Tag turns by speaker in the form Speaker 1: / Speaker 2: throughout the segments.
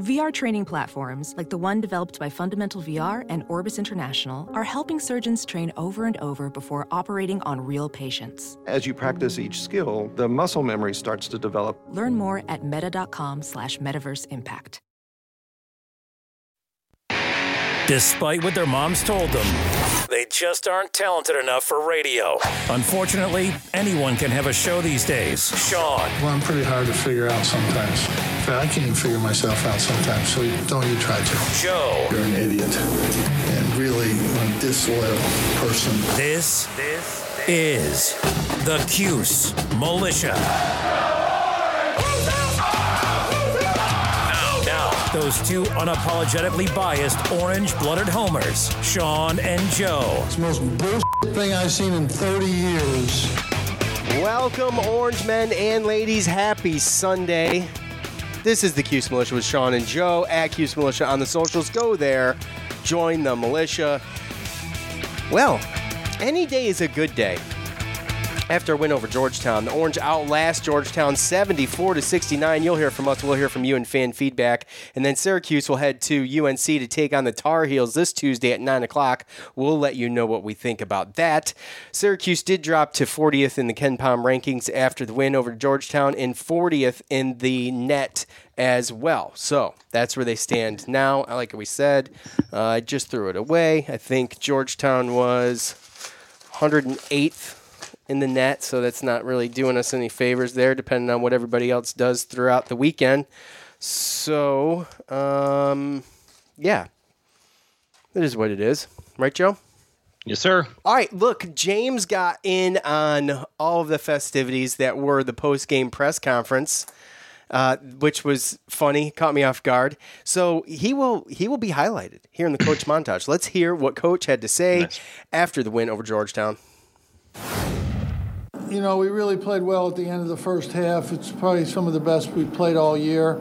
Speaker 1: VR training platforms, like the one developed by Fundamental VR and Orbis International, are helping surgeons train over and over before operating on real patients.
Speaker 2: As you practice each skill, the muscle memory starts to develop.
Speaker 1: Learn more at meta.com slash metaverse impact.
Speaker 3: Despite what their moms told them, they just aren't talented enough for radio. Unfortunately, anyone can have a show these days. Sean.
Speaker 4: Well, I'm pretty hard to figure out sometimes. I can't even figure myself out sometimes, so don't you try to.
Speaker 3: Joe.
Speaker 4: You're an idiot and really a disloyal person.
Speaker 3: This, this is the Cuse Militia. those two unapologetically biased orange-blooded homers, Sean and Joe.
Speaker 4: It's the most bullshit thing I've seen in 30 years.
Speaker 5: Welcome, orange men and ladies. Happy Sunday. This is the Cuse Militia with Sean and Joe at Cuse Militia on the socials. Go there, join the militia. Well, any day is a good day after a win over Georgetown. The Orange outlast Georgetown 74 to 69. You'll hear from us. We'll hear from you in fan feedback. And then Syracuse will head to UNC to take on the Tar Heels this Tuesday at 9 o'clock. We'll let you know what we think about that. Syracuse did drop to 40th in the KenPom rankings after the win over Georgetown and 40th in the net as well. So that's where they stand now. Like we said, uh, I just threw it away. I think Georgetown was 108th in the net, so that's not really doing us any favors there, depending on what everybody else does throughout the weekend. So, um, yeah, it is what it is, right, Joe?
Speaker 6: Yes, sir.
Speaker 5: All right, look, James got in on all of the festivities that were the post game press conference. Uh, which was funny, caught me off guard. So he will he will be highlighted here in the coach montage. Let's hear what coach had to say nice. after the win over Georgetown
Speaker 4: you know, we really played well at the end of the first half. It's probably some of the best we've played all year.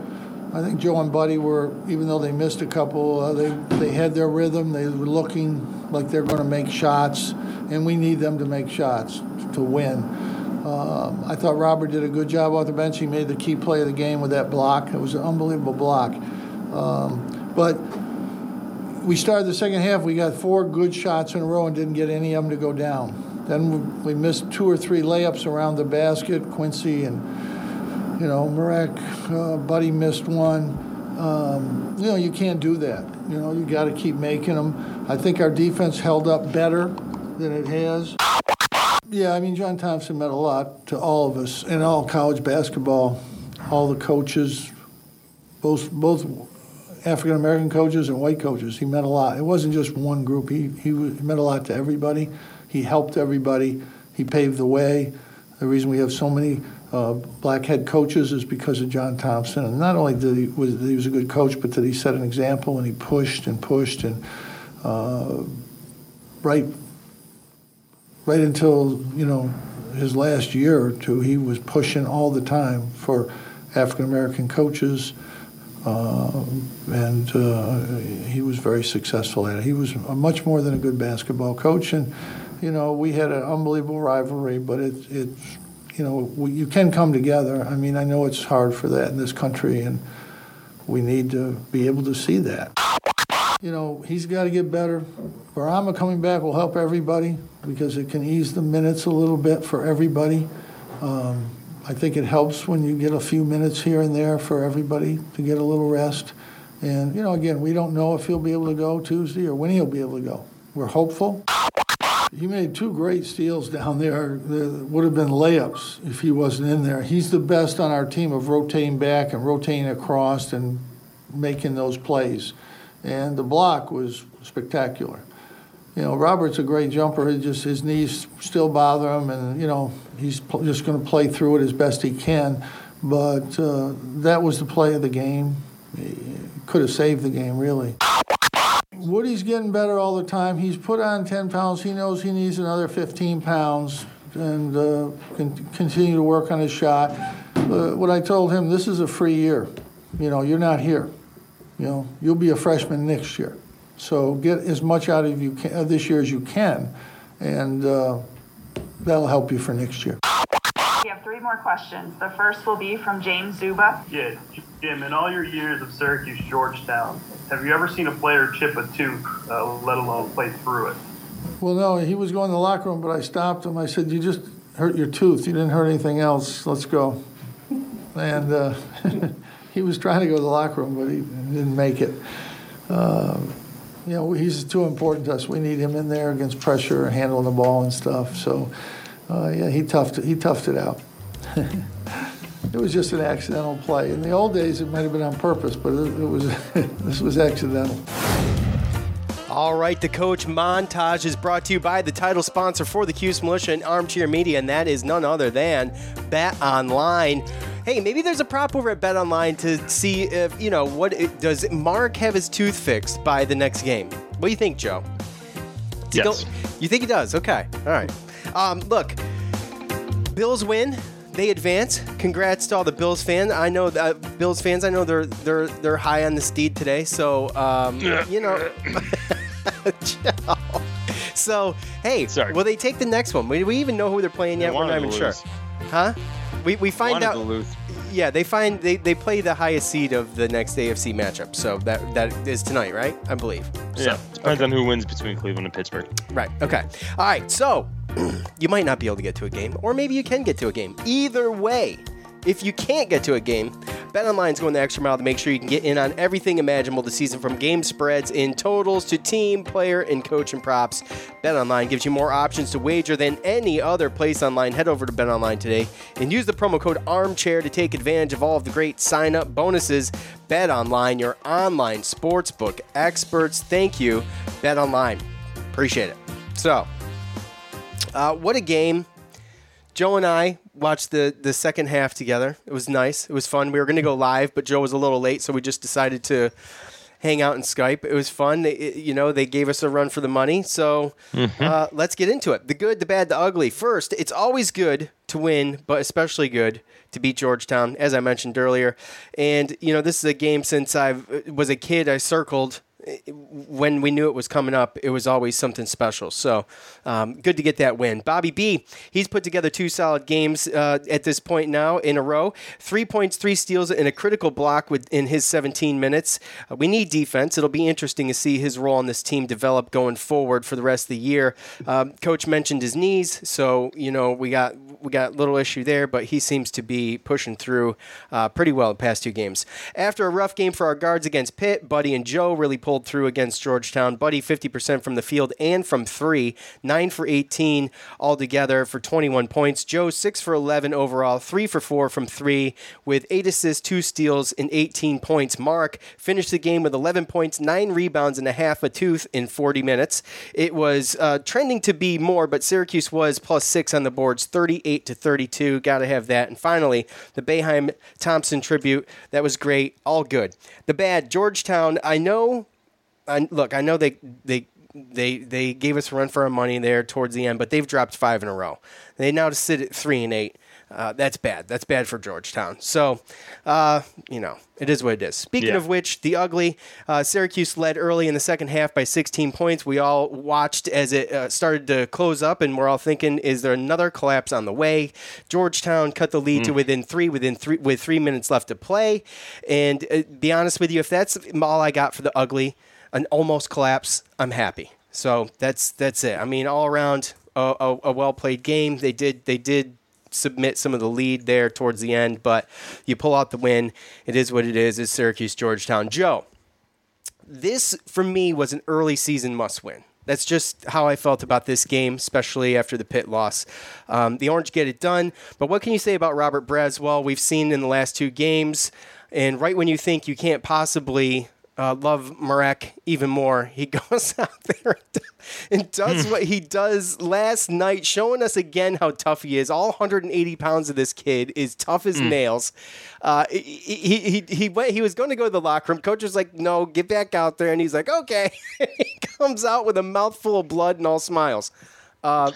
Speaker 4: I think Joe and Buddy were, even though they missed a couple, uh, they they had their rhythm. They were looking like they're going to make shots, and we need them to make shots to win. Um, I thought Robert did a good job off the bench. He made the key play of the game with that block. It was an unbelievable block. Um, but we started the second half. We got four good shots in a row and didn't get any of them to go down. Then we missed two or three layups around the basket. Quincy and you know Marek, uh, Buddy missed one. Um, you know you can't do that. You know you got to keep making them. I think our defense held up better than it has. Yeah, I mean John Thompson meant a lot to all of us in all college basketball, all the coaches, both both African American coaches and white coaches. He meant a lot. It wasn't just one group. He he meant a lot to everybody. He helped everybody. He paved the way. The reason we have so many uh, black head coaches is because of John Thompson. And not only did he was he was a good coach, but that he set an example and he pushed and pushed and uh, right right until you know his last year or two, he was pushing all the time for African American coaches. Uh, and uh, he was very successful at it. He was much more than a good basketball coach, and you know, we had an unbelievable rivalry, but it, it you know, we, you can come together. I mean, I know it's hard for that in this country, and we need to be able to see that. You know, he's got to get better. Bourama coming back will help everybody because it can ease the minutes a little bit for everybody. Um, I think it helps when you get a few minutes here and there for everybody to get a little rest. And, you know, again, we don't know if he'll be able to go Tuesday or when he'll be able to go. We're hopeful. He made two great steals down there that would have been layups if he wasn't in there. He's the best on our team of rotating back and rotating across and making those plays. And the block was spectacular. You know, Robert's a great jumper. He just his knees still bother him, and you know he's pl- just going to play through it as best he can. But uh, that was the play of the game. He could have saved the game, really. Woody's getting better all the time. He's put on 10 pounds. He knows he needs another 15 pounds and uh, can continue to work on his shot. Uh, what I told him, this is a free year. You know, you're not here. You know, you'll be a freshman next year. So get as much out of you can, this year as you can, and uh, that'll help you for next year.
Speaker 7: We have
Speaker 6: three more questions. The first will be from James Zuba.
Speaker 7: Yeah, Jim, in all your years of Syracuse Georgetown, have you ever seen a player chip a tooth, uh, let alone play through it?
Speaker 4: Well, no, he was going to the locker room, but I stopped him. I said, You just hurt your tooth. You didn't hurt anything else. Let's go. And uh, he was trying to go to the locker room, but he didn't make it. Uh, you know, he's too important to us. We need him in there against pressure, handling the ball and stuff. So, uh, yeah, he toughed it, he toughed it out. it was just an accidental play. In the old days, it might have been on purpose, but it, it was this was accidental.
Speaker 5: All right, the coach montage is brought to you by the title sponsor for the Cuse Militia and Armchair Media, and that is none other than Bet Online. Hey, maybe there's a prop over at Bet Online to see if you know what it, does. Mark have his tooth fixed by the next game? What do you think, Joe?
Speaker 8: Yes.
Speaker 5: You think he does? Okay. All right. Um, look, Bills win. They advance. Congrats to all the Bills fans. I know that Bills fans. I know they're they're they're high on the steed today. So um, you know. So hey,
Speaker 8: Sorry.
Speaker 5: will they take the next one? We, we even know who they're playing yet?
Speaker 8: They
Speaker 5: We're not even
Speaker 8: to
Speaker 5: sure. Huh? We, we find
Speaker 8: Wanted
Speaker 5: out. Yeah, they find they, they play the highest seed of the next AFC matchup. So that that is tonight, right? I believe. So,
Speaker 8: Yeah, depends on who wins between Cleveland and Pittsburgh.
Speaker 5: Right. Okay. All right. So you might not be able to get to a game, or maybe you can get to a game. Either way, if you can't get to a game, BetOnline's going the extra mile to make sure you can get in on everything imaginable this season, from game spreads in totals to team, player, and coach and props. BetOnline gives you more options to wager than any other place online. Head over to BetOnline today and use the promo code Armchair to take advantage of all of the great sign-up bonuses. BetOnline, your online sportsbook experts. Thank you, BetOnline. Appreciate it. So, uh, what a game. Joe and I watched the, the second half together. It was nice. It was fun. We were going to go live, but Joe was a little late, so we just decided to hang out and Skype. It was fun. They, it- you know, they gave us a run for the money. So uh, let's get into it. The good, the bad, the ugly. First, it's always good to win, but especially good to beat Georgetown, as I mentioned earlier. And you know, this is a game since I was a kid. I circled when we knew it was coming up, it was always something special. So um, good to get that win. Bobby B, he's put together two solid games uh, at this point now in a row. Three points, three steals, and a critical block within his 17 minutes. Uh, we need defense. It'll be interesting to see his role on this team develop going forward for the rest of the year. Um, Coach mentioned his knees, so you know we got we got little issue there, but he seems to be pushing through uh, pretty well the past two games. After a rough game for our guards against Pitt, Buddy and Joe really pulled through against Georgetown. Buddy 50% from the field and from three, 9 for 18 altogether for 21 points. Joe 6 for 11 overall, 3 for 4 from three with 8 assists, 2 steals, and 18 points. Mark finished the game with 11 points, 9 rebounds, and a half a tooth in 40 minutes. It was uh, trending to be more, but Syracuse was plus 6 on the boards, 38 to 32. Got to have that. And finally, the Boeheim Thompson tribute. That was great. All good. The bad, Georgetown, I know I, look, I know they they they they gave us a run for our money there towards the end, but they've dropped five in a row. They now sit at three and eight. Uh, that's bad. That's bad for Georgetown. So, uh, you know, it is what it is. Speaking
Speaker 8: Yeah.
Speaker 5: of which, the ugly uh, Syracuse led early in the second half by 16 points. We all watched as it uh, started to close up, and we're all thinking, is there another collapse on the way? Georgetown cut the lead to within three, within three, with three minutes left to play. And uh, be honest with you, if that's all I got for the ugly, an almost collapse, I'm happy. So that's that's it. I mean, all around a, a, a well played game. They did they did submit some of the lead there towards the end, but you pull out the win. It is what it is. It's Syracuse Georgetown. Joe, this for me was an early season must win. That's just how I felt about this game, especially after the Pitt loss. Um, the Orange get it done, but what can you say about Robert Braswell? We've seen in the last two games, and right when you think you can't possibly uh, love Marek even more, he goes out there and does what he does last night, showing us again how tough he is. All 180 pounds of this kid is tough as nails. Uh, he, he, he, he went. He was going to go to the locker room. Coach was like, "No, get back out there." And he's like, "Okay." he comes out with a mouthful of blood and all smiles. Uh,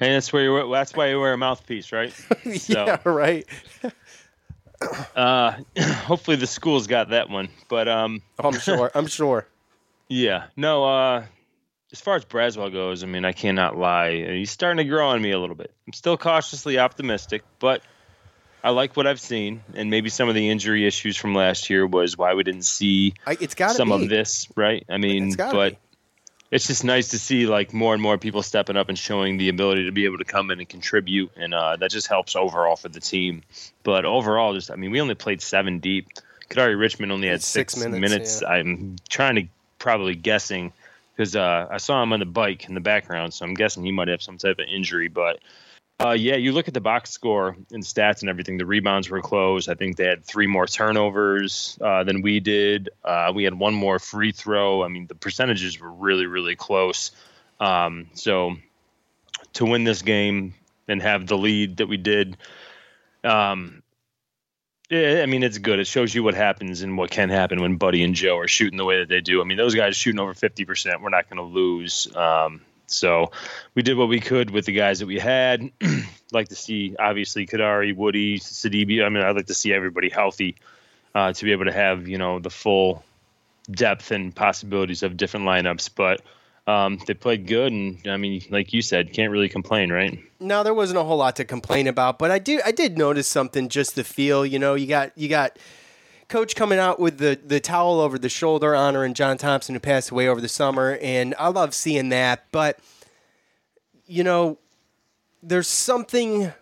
Speaker 8: Hey, that's where you that's why you wear a mouthpiece, right? So,
Speaker 5: yeah, right.
Speaker 8: Uh, hopefully the school's got that one. But um,
Speaker 5: Oh, I'm sure. I'm sure.
Speaker 8: yeah, no. Uh, as far as Braswell goes, I mean, I cannot lie. He's starting to grow on me a little bit. I'm still cautiously optimistic, but I like what I've seen, and maybe some of the injury issues from last year was why we didn't see
Speaker 5: I, it's got
Speaker 8: some
Speaker 5: be.
Speaker 8: of this, right? I mean,
Speaker 5: It's
Speaker 8: but
Speaker 5: be.
Speaker 8: It's just nice to see like more and more people stepping up and showing the ability to be able to come in and contribute, and uh, that just helps overall for the team. But overall, just I mean, we only played seven deep. Kadary Richmond only had
Speaker 5: Six
Speaker 8: six,
Speaker 5: minutes,
Speaker 8: minutes. I'm trying to probably guessing because uh, I saw him on the bike in the background, so I'm guessing he might have some type of injury. But uh, yeah, you look at the box score and stats and everything. The rebounds were close. I think they had three more turnovers uh, than we did. Uh, we had one more free throw. I mean, the percentages were really, really close. Um, so to win this game and have the lead that we did, um, yeah, I mean, it's good. It shows you what happens and what can happen when Buddy and Joe are shooting the way that they do. I mean, those guys shooting over 50%, we're not going to lose. Um, so we did what we could with the guys that we had. like to see, obviously, Kadary, Woody, Sidibe. I mean, I'd like to see everybody healthy uh, to be able to have, you know, the full depth and possibilities of different lineups. But um, they played good. And, I mean, like you said, can't really complain, right?
Speaker 5: No, there wasn't a whole lot to complain about, but I do I did notice something just the feel, you know, you got you got coach coming out with the the towel over the shoulder honoring John Thompson who passed away over the summer and I love seeing that, but you know, there's something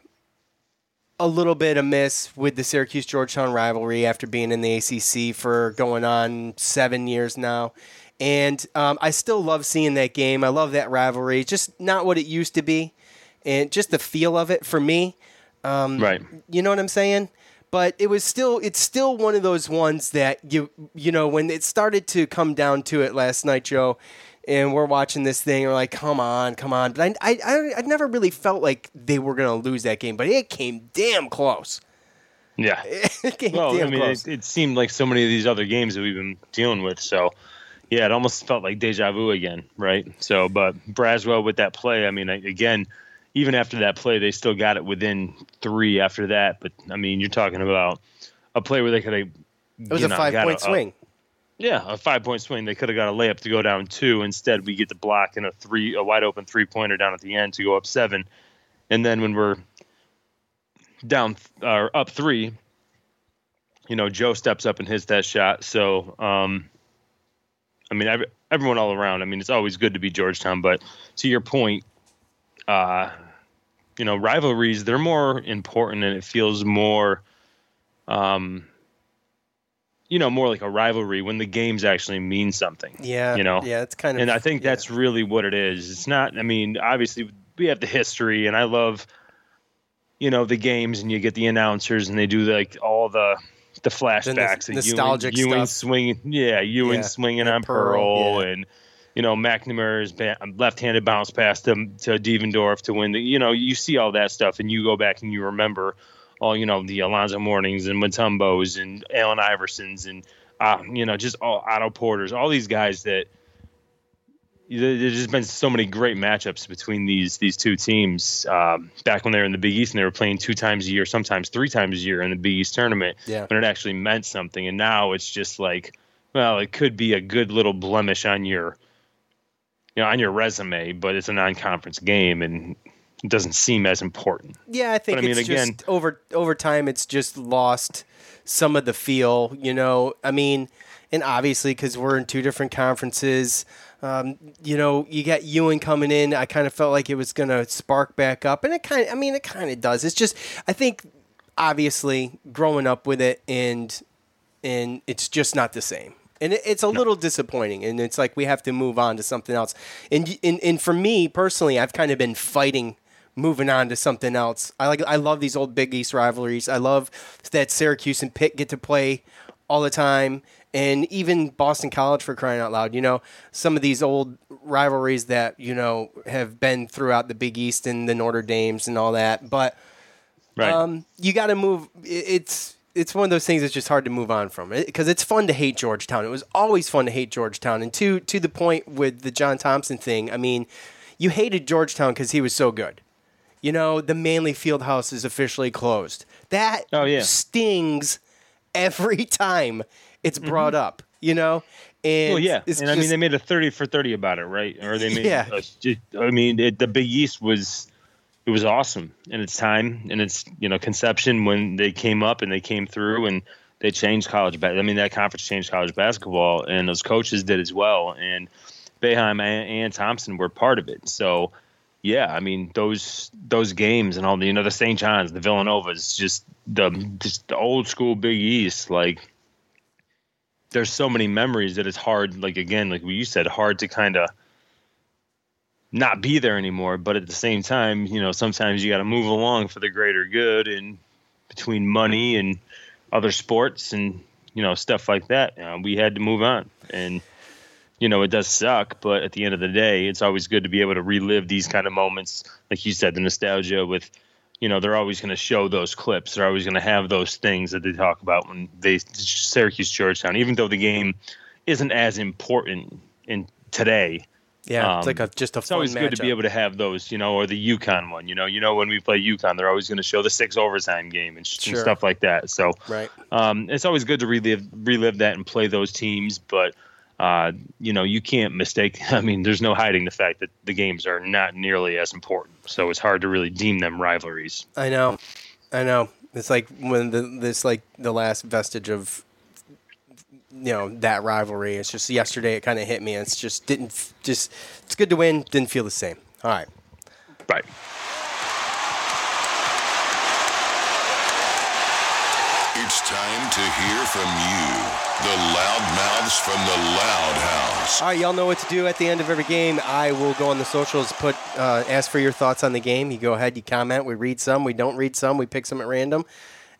Speaker 5: a little bit amiss with the Syracuse Georgetown rivalry after being in the ACC for going on seven years now. And um, I still love seeing that game. I love that rivalry. Just not what it used to be. And just the feel of it for me. Um,
Speaker 8: Right.
Speaker 5: You know what I'm saying? But it was still, it's still one of those ones that you, you know, when it started to come down to it last night, Joe, and we're watching this thing, we're like, come on, come on. But I, I, I, I never really felt like they were going to lose that game, but it came damn close.
Speaker 8: Yeah.
Speaker 5: it came
Speaker 8: well,
Speaker 5: damn
Speaker 8: I mean,
Speaker 5: close.
Speaker 8: it, it seemed like so many of these other games that we've been dealing with. So, yeah, it almost felt like deja vu again, right? So, but Braswell with that play, I mean, again, even after that play, they still got it within three after that. But I mean, you're talking about a play where they could have.
Speaker 5: it was a five point swing.
Speaker 8: yeah, a five point swing. They could have got a layup to go down two. Instead, we get the block and a three, a wide open three pointer down at the end to go up seven. And then when we're down or up three, you know, Joe steps up and hits that shot. So, um, I mean, every, everyone all around. I mean, it's always good to be Georgetown, but to your point, uh, you know, rivalries they're more important, and it feels more, um, you know, more like a rivalry when the games actually mean something.
Speaker 5: Yeah.
Speaker 8: you know,
Speaker 5: Yeah, it's kind of.
Speaker 8: and I think
Speaker 5: yeah.
Speaker 8: that's really what it is. It's not. I mean, obviously we have the history, and I love, you know, the games, and you get the announcers, and they do like all the the flashbacks, of
Speaker 5: nostalgic
Speaker 8: Ewing, Ewing swinging, yeah, Ewing
Speaker 5: Yeah,
Speaker 8: swinging
Speaker 5: and
Speaker 8: on
Speaker 5: Pearl,
Speaker 8: Pearl,
Speaker 5: yeah.
Speaker 8: and you know McNamara's left-handed bounce pass to to Devendorf to win. The, you know, you see all that stuff, and you go back and you remember all you know the Alonzo Mournings and Mutombos and Allen Iversons and uh, you know just all Otto Porters, all these guys that there- there's just been so many great matchups between these these two teams. Um, back when they were in the Big East and they were playing two times a year, sometimes three times a year in the Big East tournament,
Speaker 5: Yeah.
Speaker 8: when it actually meant something. And now it's just like, well, it could be a good little blemish on your, you know, on your resume, but it's a non-conference game and it doesn't seem as important.
Speaker 5: Yeah, I think
Speaker 8: But I mean,
Speaker 5: it's
Speaker 8: again-
Speaker 5: just over over time. It's just lost some of the feel. You know, I mean, and obviously because we're in two different conferences. Um, you know, you got Ewing coming in. I kind of felt like it was going to spark back up, and it kind of, I mean, it kind of does. It's just, I think, obviously, growing up with it, and and it's just not the same. And it, it's a little disappointing, and it's like we have to move on to something else. And, and and for me personally, I've kind of been fighting moving on to something else. I like I love these old Big East rivalries. I love that Syracuse and Pitt get to play all the time, and even Boston College for crying out loud. You know, some of these old rivalries that you know have been throughout the Big East and the Notre Dames and all that, but
Speaker 8: Right.
Speaker 5: um, you got to move. It's it's one of those things that's just hard to move on from because it's fun to hate Georgetown. It was always fun to hate Georgetown, and to to the point with the John Thompson thing. I mean, you hated Georgetown because he was so good. You know, the Manley Fieldhouse is officially closed. That
Speaker 8: Oh, yeah.
Speaker 5: stings every time it's brought up. You know, and
Speaker 8: Mm-hmm. well, yeah,
Speaker 5: it's
Speaker 8: and I mean they made a thirty for thirty about it, right? Or they made,
Speaker 5: Yeah.
Speaker 8: a- just- I mean, it, the Big East was it was awesome in its time and its you know conception when they came up and they came through and they changed college. Ba- I mean that conference changed college basketball, and those coaches did as well. And Boeheim and, and Thompson were part of it. So yeah, I mean those those games and all the you know the St. John's, the Villanovas, just the just the old school Big East. Like there's so many memories that it's hard. Like again, like you said, hard to kind of not be there anymore. But at the same time, you know, sometimes you got to move along for the greater good, and between money and other sports and you know stuff like that, uh, we had to move on and you know, it does suck, but at the end of the day, it's always good to be able to relive these kind of moments. Like you said, the nostalgia with, you know, they're always going to show those clips. They're always going to have those things that they talk about when they Syracuse Georgetown, even though the game isn't as important in today.
Speaker 5: Yeah, um, it's like a, just a.
Speaker 8: It's always good to be able to have those, you know, or the UConn one. You know, you know when we play UConn, they're always going to show the six overtime game and, sure. and stuff like that. So,
Speaker 5: right,
Speaker 8: um, it's always good to relive relive that and play those teams, but uh, you know, you can't mistake. I mean, there's no hiding the fact that the games are not nearly as important. So it's hard to really deem them rivalries.
Speaker 5: I know, I know. It's like when the this like the last vestige of you know that rivalry. It's just yesterday it kind of hit me. It's just didn't just. It's good to win. Didn't feel the same. All right.
Speaker 8: Right.
Speaker 9: It's time to hear from you. The loudmouths from the Loud House.
Speaker 5: All right, y'all know what to do at the end of every game. I will go on the socials, put uh, ask for your thoughts on the game. You go ahead, you comment. We read some, we don't read some, we pick some at random,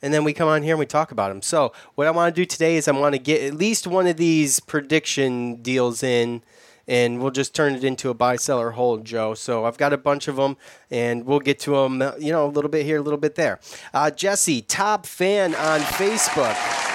Speaker 5: and then we come on here and we talk about them. So, what I want to do today is I want to get at least one of these prediction deals in and we'll just turn it into a buy, sell, or hold, Joe. So I've got a bunch of them, and we'll get to them, you know, a little bit here, a little bit there. Uh, Jesse, top fan on Facebook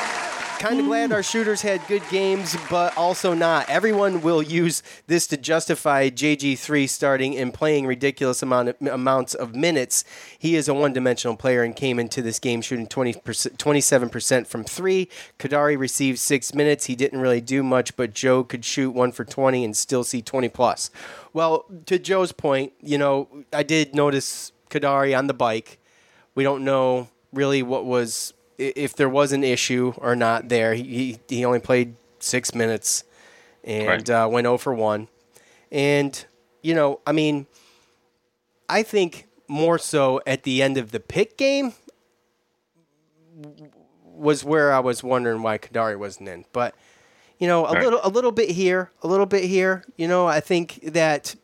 Speaker 5: kind of glad our shooters had good games, but also not. Everyone will use this to justify JG3 starting and playing ridiculous amount of, amounts of minutes. He is a one dimensional player and came into this game shooting 20 27% from three. Kadary received six minutes. He didn't really do much, but Joe could shoot one for 20 and still see 20 plus. Well, to Joe's point, you know, I did notice Kadary on the bike. We don't know really what was if there was an issue or not there. He he only played six minutes and right. uh, went 0 for one. And you know, I mean, I think more so at the end of the pick game was where I was wondering why Kadary wasn't in. But you know, a right. little a little bit here, a little bit here. You know, I think that.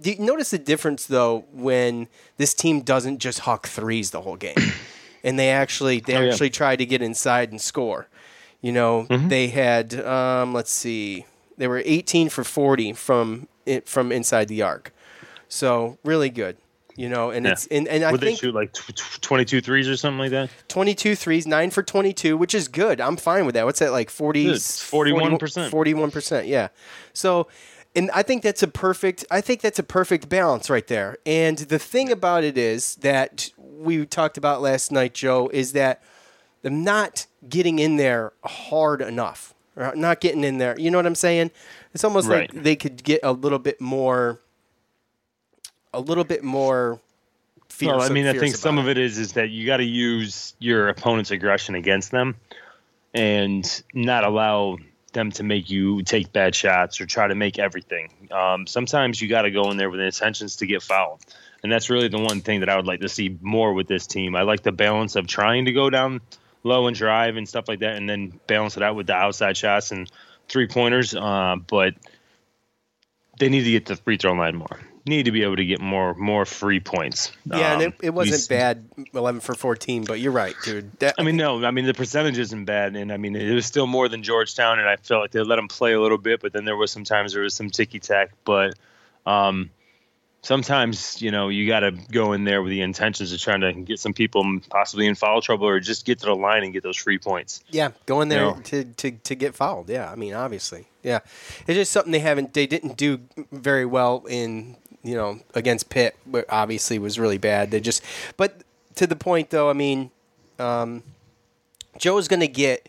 Speaker 5: Do you notice the difference though when this team doesn't just huck threes the whole game? and they actually they oh, actually yeah. tried to get inside and score. You know, mm-hmm. they had um, let's see, they were 18 for 40 from it, from inside the arc, so really good. You know, and yeah. it's and, and I
Speaker 8: Would
Speaker 5: think
Speaker 8: they shoot like 22 threes or something like that.
Speaker 5: 22 threes, nine for 22, which is good. I'm fine with that. What's that like 40?
Speaker 8: 41 percent.
Speaker 5: 41 percent. Yeah. So and I think that's a perfect I think that's a perfect balance right there. And the thing about it is that we talked about last night, Joe, is that them not getting in there hard enough, or not getting in there. You know what I'm saying? It's almost right. like they could get a little bit more, a little bit more.
Speaker 8: Fierce, well, I mean, I think some it. of it is is that you got to use your opponent's aggression against them, and not allow them to make you take bad shots or try to make everything. Um, sometimes you got to go in there with intentions to get fouled. And that's really the one thing that I would like to see more with this team. I like the balance of trying to go down low and drive and stuff like that, and then balance it out with the outside shots and three pointers. Uh, but they need to get the free throw line more. Need to be able to get more more free points.
Speaker 5: Yeah, um, and it, it wasn't bad, eleven for fourteen. But you're right, dude.
Speaker 8: That, I mean, no, I mean the percentage isn't bad, and I mean it was still more than Georgetown, and I felt like they let them play a little bit, but then there was sometimes there was some ticky tack, but. Um, sometimes you know you got to go in there with the intentions of trying to get some people possibly in foul trouble or just get to the line and get those free points.
Speaker 5: Yeah, go in there you know? to, to to get fouled. Yeah, I mean obviously, yeah, it's just something they haven't they didn't do very well in you know against Pitt, obviously was really bad. They just but to the point though, I mean, um, Joe's going to get.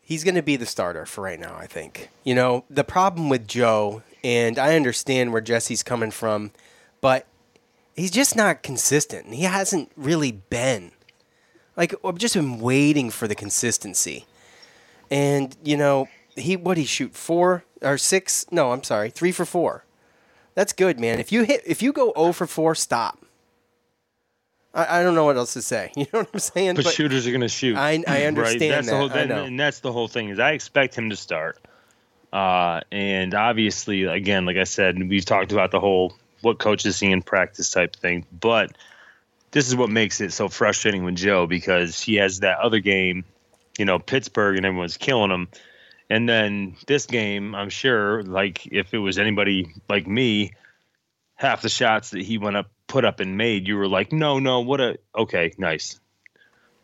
Speaker 5: He's going to be the starter for right now, I think. You know, the problem with Joe and I understand where Jesse's coming from, but he's just not consistent. He hasn't really been. Like I've just been waiting for the consistency. And you know, he what he shoot four or six? No, I'm sorry, three for four. That's good, man. If you hit, if you go 0 for four, stop. I, I don't know what else to say. You know what I'm saying?
Speaker 8: But, shooters are going to shoot.
Speaker 5: I, I understand
Speaker 8: right? That's
Speaker 5: that.
Speaker 8: The whole, that-. And that's the whole thing is I expect him to start. Uh, and obviously, again, like I said, we've talked about the whole what coaches see in practice type thing. But this is what makes it so frustrating with Joe because he has that other game, you know, Pittsburgh, and everyone's killing him. And then this game, I'm sure, like if it was anybody like me, half the shots that he went up, put up, and made, you were like, no, no, what a okay, nice.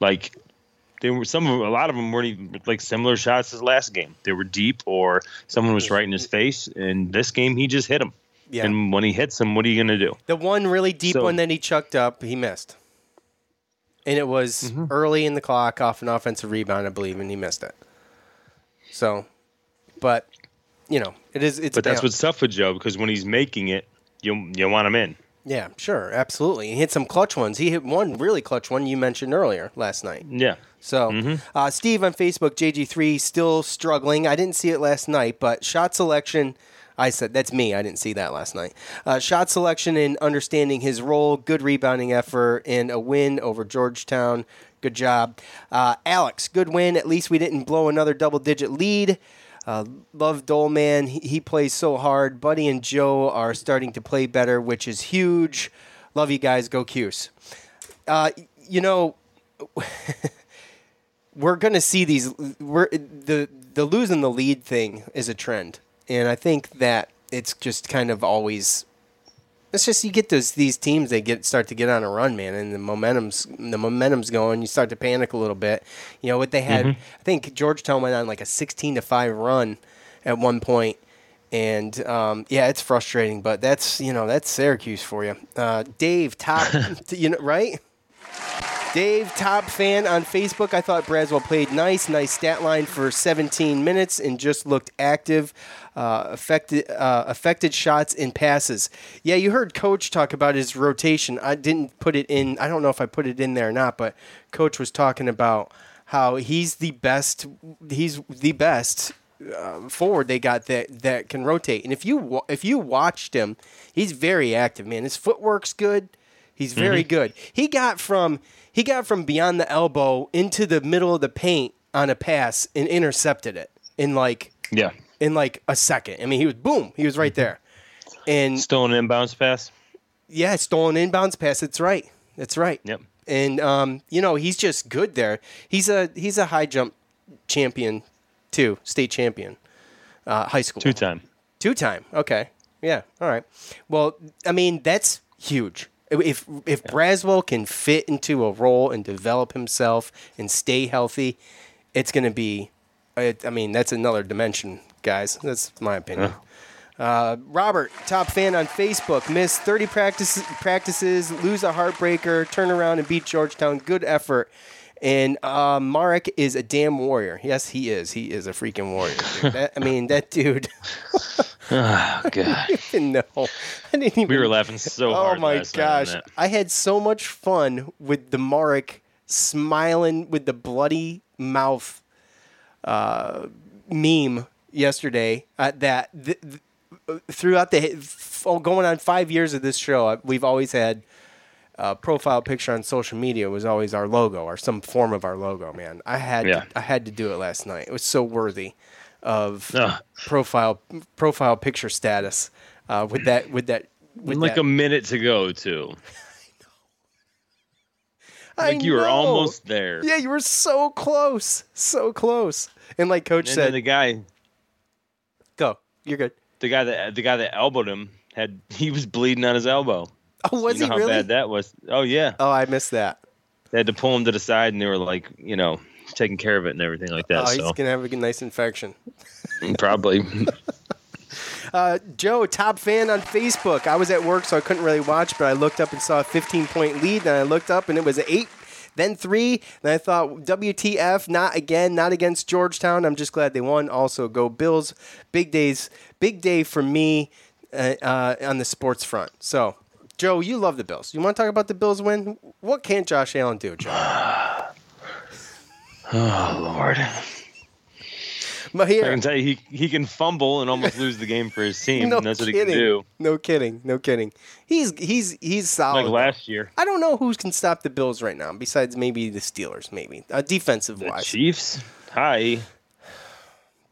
Speaker 8: Like they were some of a lot of them weren't even like similar shots as last game. They were deep or someone was right in his face. And this game, he just hit him.
Speaker 5: Yeah.
Speaker 8: And when he hits him, what are you gonna do?
Speaker 5: The one really deep
Speaker 8: So-
Speaker 5: one that he chucked up, he missed. And it was
Speaker 8: Mm-hmm.
Speaker 5: early in the clock off an offensive rebound, I believe, and he missed it. So, but you know, it is. It's
Speaker 8: but that's
Speaker 5: balance.
Speaker 8: what's tough with Joe because when he's making it, you you want him in.
Speaker 5: Yeah, sure, absolutely. He hit some clutch ones. He hit one really clutch one you mentioned earlier last night.
Speaker 8: Yeah.
Speaker 5: So,
Speaker 8: Mm-hmm.
Speaker 5: uh, Steve on Facebook, JG3 still struggling. I didn't see it last night, but shot selection. I said that's me. I didn't see that last night. Uh, shot selection and understanding his role, good rebounding effort, and a win over Georgetown. Good job, uh, Alex. Good win. At least we didn't blow another double-digit lead. Uh, love Doleman. He, he plays so hard. Buddy and Joe are starting to play better, which is huge. Love you guys. Go Cuse. Uh, you know, we're going to see these. We're the the losing the lead thing is a trend, and I think that it's just kind of always. It's just you get those these teams they get start to get on a run, man, and the momentum's the momentum's going. You start to panic a little bit. You know what they had?
Speaker 8: Mm-hmm.
Speaker 5: I think Georgetown went on like a sixteen to five run at one point, and um, yeah, it's frustrating. But that's you know that's Syracuse for you. Uh, Dave, top, you know right? Dave, top fan on Facebook. I thought Braswell played nice, nice stat line for 17 minutes and just looked active, uh, affected, uh, affected shots and passes. Yeah, you heard Coach talk about his rotation. I didn't put it in. I don't know if I put it in there or not, but Coach was talking about how he's the best. He's the best uh, forward they got that that can rotate. And if you if you watched him, he's very active, man. His footwork's good. He's very good. He got from he got from beyond the elbow into the middle of the paint on a pass and intercepted it in like
Speaker 8: Yeah.
Speaker 5: in like a second. I mean, he was boom, he was right there. And
Speaker 8: Still an inbounds pass.
Speaker 5: yeah, stolen inbounds pass. That's right. That's right.
Speaker 8: Yep.
Speaker 5: And um, you know, he's just good there. He's a he's a high jump champion too, state champion, uh, high school.
Speaker 8: Two time.
Speaker 5: Two time. Okay. Yeah. All right. Well, I mean, that's huge. If if Braswell can fit into a role and develop himself and stay healthy, it's going to be. I I mean, that's another dimension, guys. That's my opinion. Uh, Robert, top fan on Facebook, missed 30 practices, practices, lose a heartbreaker, turn around and beat Georgetown. Good effort. And uh, Marek is a damn warrior. Yes, he is. He is a freaking warrior. That- I mean, that dude.
Speaker 8: Oh God.
Speaker 5: no, I didn't even.
Speaker 8: We were laughing so hard.
Speaker 5: Oh
Speaker 8: hard.
Speaker 5: my
Speaker 8: last
Speaker 5: gosh,
Speaker 8: that.
Speaker 5: I had so much fun with the Marek smiling with the bloody mouth uh, meme yesterday. Uh, that th- th- throughout the f- oh, going on five years of this show, uh, we've always had a profile picture on social media was always our logo or some form of our logo. Man, I had
Speaker 8: Yeah.
Speaker 5: I had to do it last night. It was so worthy of
Speaker 8: Ugh.
Speaker 5: profile profile picture status uh, with that with that with
Speaker 8: like
Speaker 5: that.
Speaker 8: a minute to go too.
Speaker 5: I
Speaker 8: Like you were almost there.
Speaker 5: Yeah, you were so close, so close. And like Coach
Speaker 8: And
Speaker 5: said,
Speaker 8: then the guy,
Speaker 5: "Go, you're good."
Speaker 8: the guy that the guy that elbowed him had he was bleeding on his elbow.
Speaker 5: Oh, was
Speaker 8: you know
Speaker 5: he
Speaker 8: how
Speaker 5: really?
Speaker 8: bad that was? Oh yeah.
Speaker 5: Oh, I missed that.
Speaker 8: They had to pull him to the side, and they were like, you know, taking care of it and everything like that.
Speaker 5: oh, he's
Speaker 8: so
Speaker 5: gonna have a nice infection.
Speaker 8: probably.
Speaker 5: Uh, Joe, top fan on Facebook. I was at work, so I couldn't really watch, but I looked up and saw a 15 point lead. Then I looked up and it was eight, then three. Then I thought, WTF, not again, not against Georgetown. I'm just glad they won. Also, go Bills. Big days, big day for me uh, uh, on the sports front. So, Joe, you love the Bills. You want to talk about the Bills win? What can't Josh Allen do, Joe?
Speaker 8: Oh Lord.
Speaker 5: But
Speaker 8: I can tell you, he he can fumble and almost lose the game for his team.
Speaker 5: no
Speaker 8: and that's what
Speaker 5: kidding.
Speaker 8: he can do.
Speaker 5: No kidding. No kidding. He's he's he's solid.
Speaker 8: Like last year,
Speaker 5: I don't know who can stop the Bills right now, besides maybe the Steelers, maybe uh, defensive
Speaker 8: the
Speaker 5: wise.
Speaker 8: Chiefs. Hi.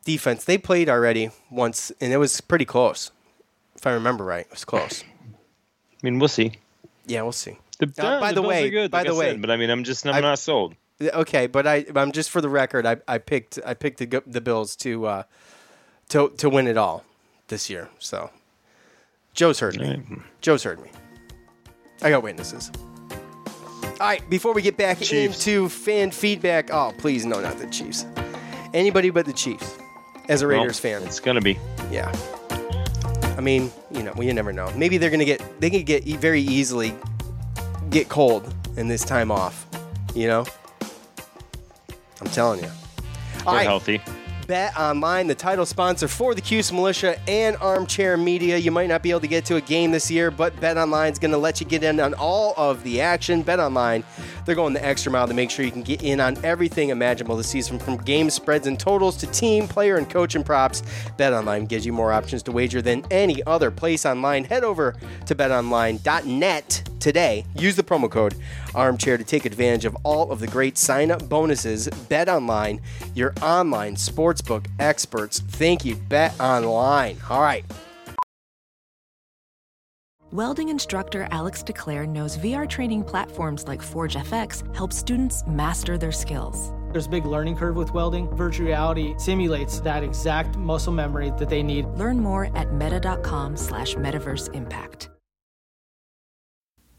Speaker 5: Defense. They played already once, and it was pretty close. If I remember right, it was close.
Speaker 8: I mean, we'll see.
Speaker 5: Yeah, we'll see.
Speaker 8: The,
Speaker 5: Uh, by the
Speaker 8: Bills
Speaker 5: way- by
Speaker 8: like
Speaker 5: the
Speaker 8: I
Speaker 5: way,
Speaker 8: said, but I mean, I'm just I'm
Speaker 5: I-
Speaker 8: not sold.
Speaker 5: Okay, but I I'm just for the record, I, I picked I picked the, the Bills to uh, to to win it all this year. So Joe's heard me. Joe's heard me. I got witnesses. All right, before we get back
Speaker 8: Chiefs.
Speaker 5: into fan feedback, oh please no, not the Chiefs. Anybody but the Chiefs. As a
Speaker 8: Well,
Speaker 5: Raiders fan,
Speaker 8: it's gonna be.
Speaker 5: yeah. I mean, you know, you never know. Maybe they're gonna get they could get very easily get cold in this time off. You know, I'm telling you. All
Speaker 8: We're
Speaker 5: right,
Speaker 8: healthy.
Speaker 5: Bet Online, the title sponsor for the Cuse Militia and Armchair Media. You might not be able to get to a game this year, but Bet Online is going to let you get in on all of the action. Bet Online, they're going the extra mile to make sure you can get in on everything imaginable this season, from game spreads and totals to team, player, and coach and props. Bet Online gives you more options to wager than any other place online. Head over to betonline.net today. Use the promo code Armchair to take advantage of all of the great sign-up bonuses. Bet Online, your online sportsbook experts. Thank you, Bet Online. All right.
Speaker 1: Welding instructor Alex DeClaire knows VR training platforms like Forge FX help students master their skills.
Speaker 10: There's a big learning curve with welding. Virtual reality simulates that exact muscle memory that they need.
Speaker 1: Learn more at meta.com slash metaverse impact.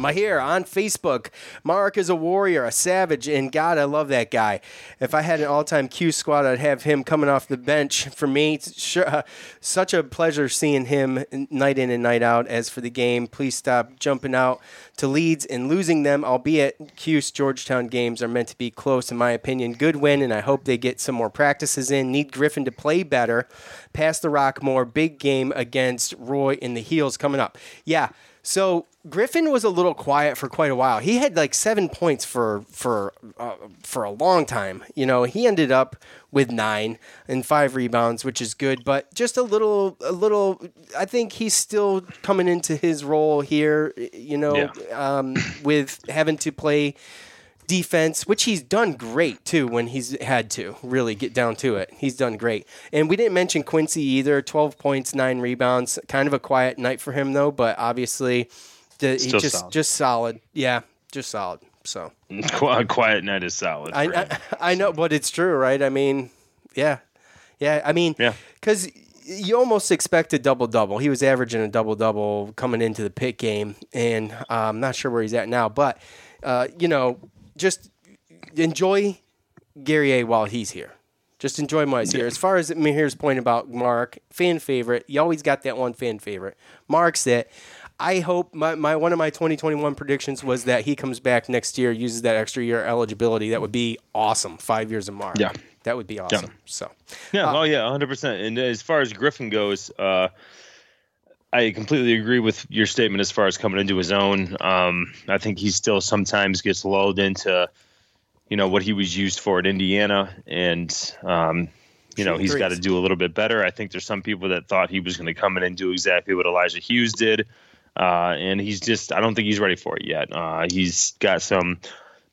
Speaker 5: My here on Facebook. Mark is a warrior, a savage, and God, I love that guy. If I had an all-time Q squad, I'd have him coming off the bench for me. Sure, uh, such a pleasure seeing him night in and night out. As for the game, please stop jumping out to leads and losing them. Albeit Q's Georgetown games are meant to be close, in my opinion. Good win, and I hope they get some more practices in. Need Griffin to play better, pass the rock more. Big game against Roy in the heels coming up. Yeah. So Griffin was a little quiet for quite a while. He had like seven points for for uh, for a long time. You know, he ended up with nine and five rebounds, which is good, but just a little a little. I think he's still coming into his role here. You know, um, with having to play defense, which he's done great too when he's had to really get down to it. He's done great. And we didn't mention Quincy either 12 points, nine rebounds. Kind of a quiet night for him though, but obviously the, he just
Speaker 8: solid.
Speaker 5: just solid. Yeah, just solid. So
Speaker 8: Qu- Quiet night is solid.
Speaker 5: I. I I know, but it's true, right? I mean, yeah, yeah. I mean,
Speaker 8: Yeah.
Speaker 5: because you almost expect a double double. He was averaging a double double coming into the Pitt game, and uh, I'm not sure where he's at now. But uh, you know, just enjoy Guerrier while he's here. Just enjoy him while he's here. As far as Mahir's point about Mark, fan favorite, you always got that one fan favorite. Mark's it. I hope my, my one of my 2021 predictions was that he comes back next year, uses that extra year eligibility. That would be awesome. Five years of Mark.
Speaker 8: Yeah.
Speaker 5: That would be awesome. So
Speaker 8: Yeah, oh yeah, 100%. And as far as Griffin goes, uh, I completely agree with your statement as far as coming into his own. Um, I think he still sometimes gets lulled into, you know, what he was used for at Indiana, and um, you know he's got to do a little bit better. I think there's some people that thought he was going to come in and do exactly what Elijah Hughes did, uh, and he's just I don't think he's ready for it yet. Uh, he's got some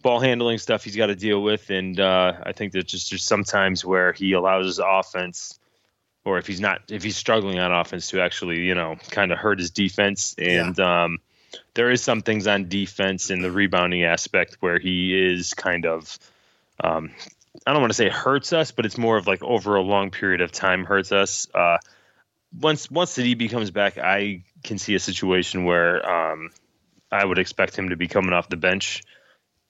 Speaker 8: ball handling stuff he's got to deal with, and uh, I think that just there's sometimes where he allows his offense, or if he's not if he's struggling on offense to actually you know kind of hurt his defense, and um, there is some things on defense in the rebounding aspect where he is kind of um, I don't want to say hurts us, but it's more of like over a long period of time hurts us. Uh, once once the DB comes back, I can see a situation where um, I would expect him to be coming off the bench.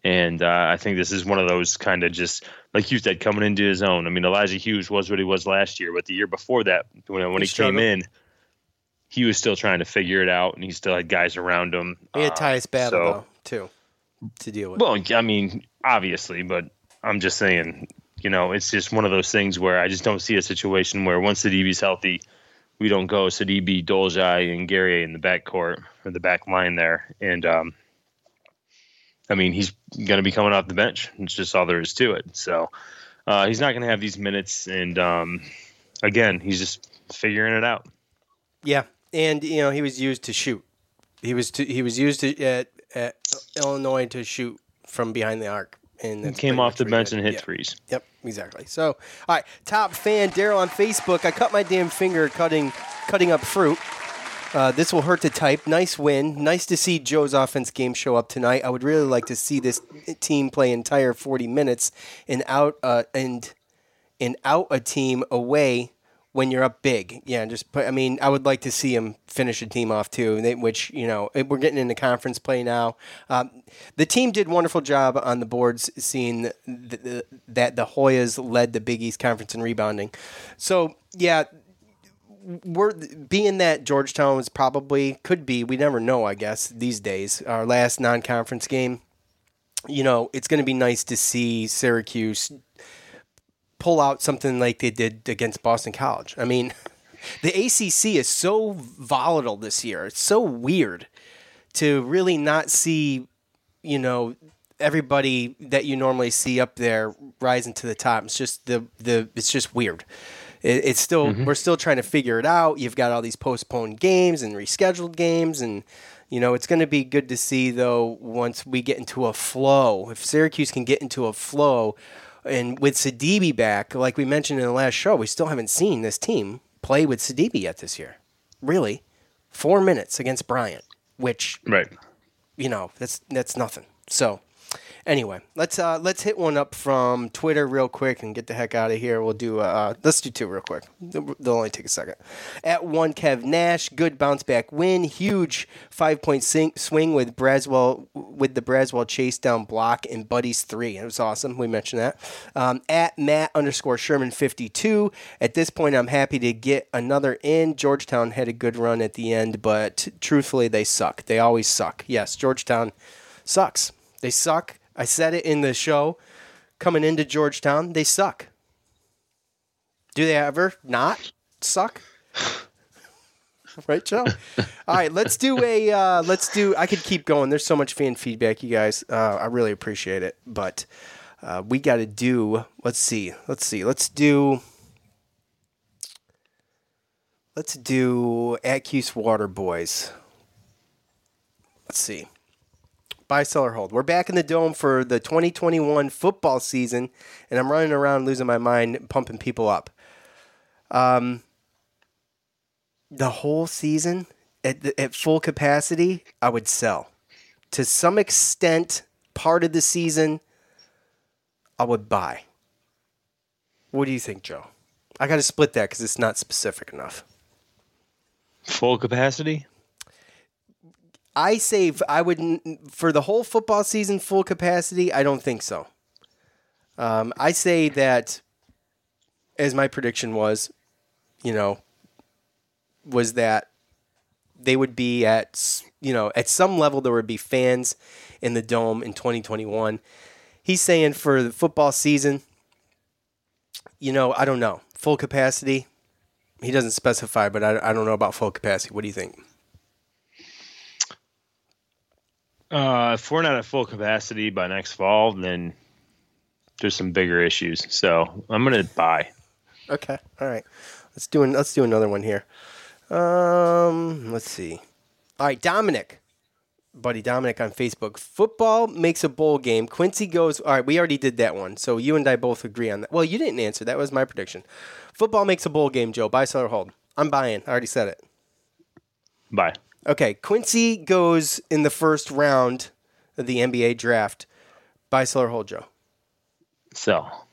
Speaker 8: And uh, I think this is one of those kind of just like you said, coming into his own. I mean, Elijah Hughes was what he was last year, but the year before that, when, when he,
Speaker 5: He
Speaker 8: came in, he was still trying to figure it out, and he still had guys around him.
Speaker 5: He had
Speaker 8: Uh,
Speaker 5: Tyus Battle
Speaker 8: so-
Speaker 5: though too to deal with.
Speaker 8: well, I mean, obviously, but I'm just saying, you know, it's just one of those things where I just don't see a situation where once the DB's healthy, we don't go Sidibe, Dolezaj, and Guerrier in the back court or the back line there. And, um, I mean, he's going to be coming off the bench. It's just all there is to it. So uh, he's not going to have these minutes. And um, again, he's just figuring it out.
Speaker 5: Yeah, and you know he was used to shoot. He was to, he was used to, at, at Illinois to shoot from behind the arc, and
Speaker 8: came off the bench and hit
Speaker 5: Yeah.
Speaker 8: threes.
Speaker 5: Yep, exactly. So, all right, top fan Daryl on Facebook. I cut my damn finger cutting cutting up fruit. Uh, this will hurt to type. Nice win. Nice to see Joe's offense game show up tonight. I would really like to see this team play entire 40 minutes and out uh, and and out a team away when you're up big. Yeah, just put. I mean, I would like to see him finish a team off too. Which you know, we're getting into conference play now. Um, the team did wonderful job on the boards, seeing the, the, that the Hoyas led the Big East Conference in rebounding. So yeah. We're being that Georgetown was probably could be we never know I guess these days our last non-conference game you know, it's going to be nice to see Syracuse pull out something like they did against Boston College. I mean, the ACC is so volatile this year. It's so weird to really not see, you know, everybody that you normally see up there rising to the top. It's just the the it's just weird. It, it's still mm-hmm. we're still trying to figure it out. You've got all these postponed games and rescheduled games and you know, it's going to be good to see though once we get into a flow. If Syracuse can get into a flow and with Sidibe back, like we mentioned in the last show, we still haven't seen this team play with Sidibe yet this year. Really? 4 minutes against Bryant, which
Speaker 8: Right.
Speaker 5: you know, that's that's nothing. So, anyway, let's uh, let's hit one up from Twitter real quick and get the heck out of here. We'll do uh, let's do two real quick. They'll only take a second. At one, Kev Nash, good bounce back win, huge five point swing with Braswell with the Braswell chase down block and Buddy's three. It was awesome. We mentioned that. Um, at Matt underscore Sherman fifty two. At this point, I'm happy to get another in. Georgetown had a good run at the end, but truthfully, they suck. They always suck. Yes, Georgetown sucks. They suck. I said it in the show. Coming into Georgetown, they suck. Do they ever not suck? right, Joe? All right, let's do a. Uh, let's do. I could keep going. There's so much fan feedback, you guys. Uh, I really appreciate it, but uh, we got to do. Let's see. Let's see. Let's do. Let's do Accuse Water Boys. Let's see. Buy, sell, or hold. We're back in the dome for the 2021 football season, and I'm running around losing my mind, pumping people up. Um, the whole season at, at full capacity, I would sell. To some extent, part of the season, I would buy. What do you think, Joe? I got to split that because it's not specific enough.
Speaker 8: Full capacity?
Speaker 5: I say I would for the whole football season full capacity. I don't think so. Um, I say that, as my prediction was, you know, was that they would be at you know at some level there would be fans in the dome in 2021. He's saying for the football season, you know, I don't know full capacity. He doesn't specify, but I, I don't know about full capacity. What do you think?
Speaker 8: Uh, if we're not at full capacity by next fall, then there's some bigger issues. So I'm gonna buy.
Speaker 5: Okay. All right. Let's do an, let's do another one here. Um, let's see. All right, Dominic, buddy Dominic on Facebook. Football makes a bowl game. Quincy goes. All right, we already did that one, so you and I both agree on that. Well, you didn't answer. That was my prediction. Football makes a bowl game. Joe, buy, sell, or hold. I'm buying. I already said it.
Speaker 8: Buy.
Speaker 5: Okay, Quincy goes in the first round of the NBA draft. Buy, sell, or hold, Joe.
Speaker 8: Sell.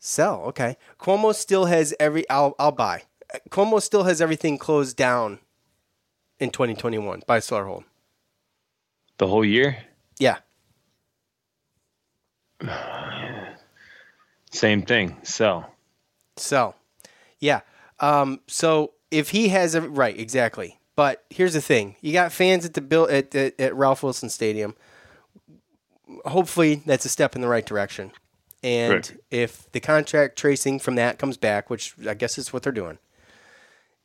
Speaker 5: Sell. Okay. Cuomo still has every. I'll I'll buy. Cuomo still has everything closed down in 2021 Buy, by Starhold.
Speaker 8: The whole year?
Speaker 5: Yeah.
Speaker 8: Same thing. Sell.
Speaker 5: So, yeah. Um, so if he has a right, exactly. But here's the thing: you got fans at the bill at, at, at Ralph Wilson Stadium. Hopefully, that's a step in the right direction. And
Speaker 8: Right.
Speaker 5: if the contract tracing from that comes back, which I guess is what they're doing,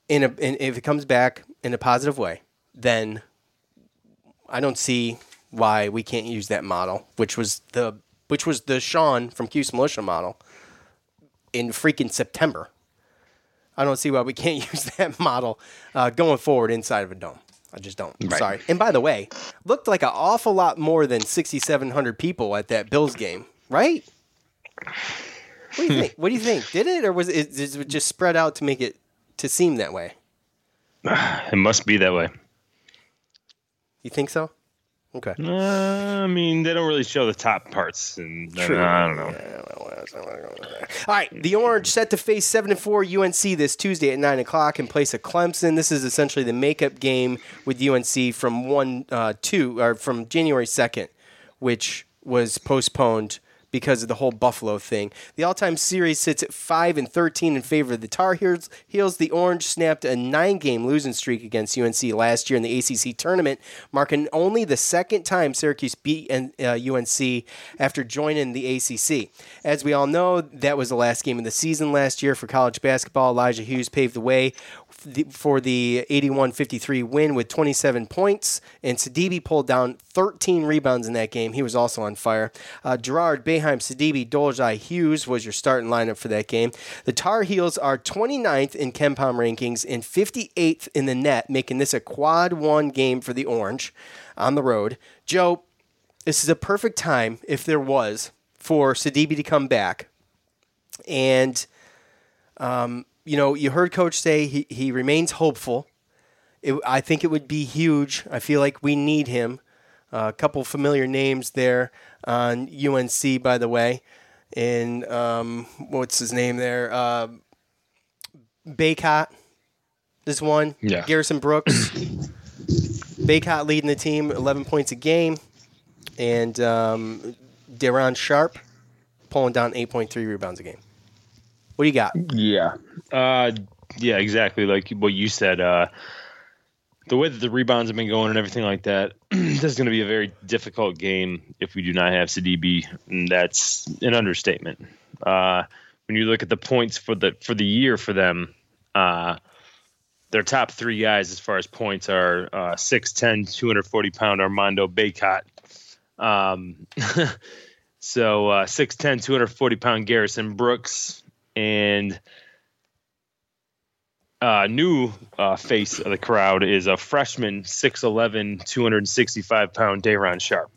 Speaker 5: in a in, if it comes back in a positive way, then I don't see why we can't use that model, which was the which was the Sean from Q's Militia model in freaking September. I don't see why we can't use that model uh, going forward inside of a dome. I just don't. I'm
Speaker 8: Right.
Speaker 5: Sorry. And by the way, looked like an awful lot more than 6,700 people at that Bills game, right? What do you think? What do you think? Did it, or was it, is it just spread out to make it to seem that way?
Speaker 8: It must be that way.
Speaker 5: You think so? Okay.
Speaker 8: Uh, I mean, they don't really show the top parts, and I don't know.
Speaker 5: All right, the Orange set to face seven and four UNC this Tuesday at nine o'clock in place of Clemson. This is essentially the makeup game with UNC from one uh, two or from January second, which was postponed because of the whole Buffalo thing. The all-time series sits at five and thirteen in favor of the Tar Heels. Heels the Orange snapped a nine-game losing streak against UNC last year in the ACC tournament, marking only the second time Syracuse beat uh, UNC after joining the ACC. As we all know, that was the last game of the season last year for college basketball. Elijah Hughes paved the way for the 81-53 win with 27 points, and Sidibe pulled down 13 rebounds in that game. He was also on fire. Uh, Girard, Boeheim, Sidibe, Dolezaj, Hughes was your starting lineup for that game. The Tar Heels are 29th in KenPom rankings and 58th in the net, making this a quad one game for the Orange on the road. Joe, this is a perfect time, if there was, for Sidibe to come back. And um, you know, you heard Coach say he, he remains hopeful. It, I think it would be huge. I feel like we need him. Uh, a couple familiar names there on UNC, by the way. And um, what's his name there? Uh, Bacot is one.
Speaker 8: Yeah.
Speaker 5: Garrison Brooks. Bacot leading the team, 11 points a game. And um, Day'Ron Sharpe pulling down 8.3 rebounds a game. What do you got?
Speaker 8: Yeah. Uh, yeah, exactly. Like what you said. Uh, the way that the rebounds have been going and everything like that, this is going to be a very difficult game if we do not have Sidibe. And that's an understatement. Uh, when you look at the points for the for the year for them, uh, their top three guys as far as points are uh, 6'10", 240 pound Armando Bacot. Um, so uh, 6'10", 240 pound Garrison Brooks and uh, new uh, face of the crowd is a freshman, 6'11", 265 pound Day'Ron Sharpe.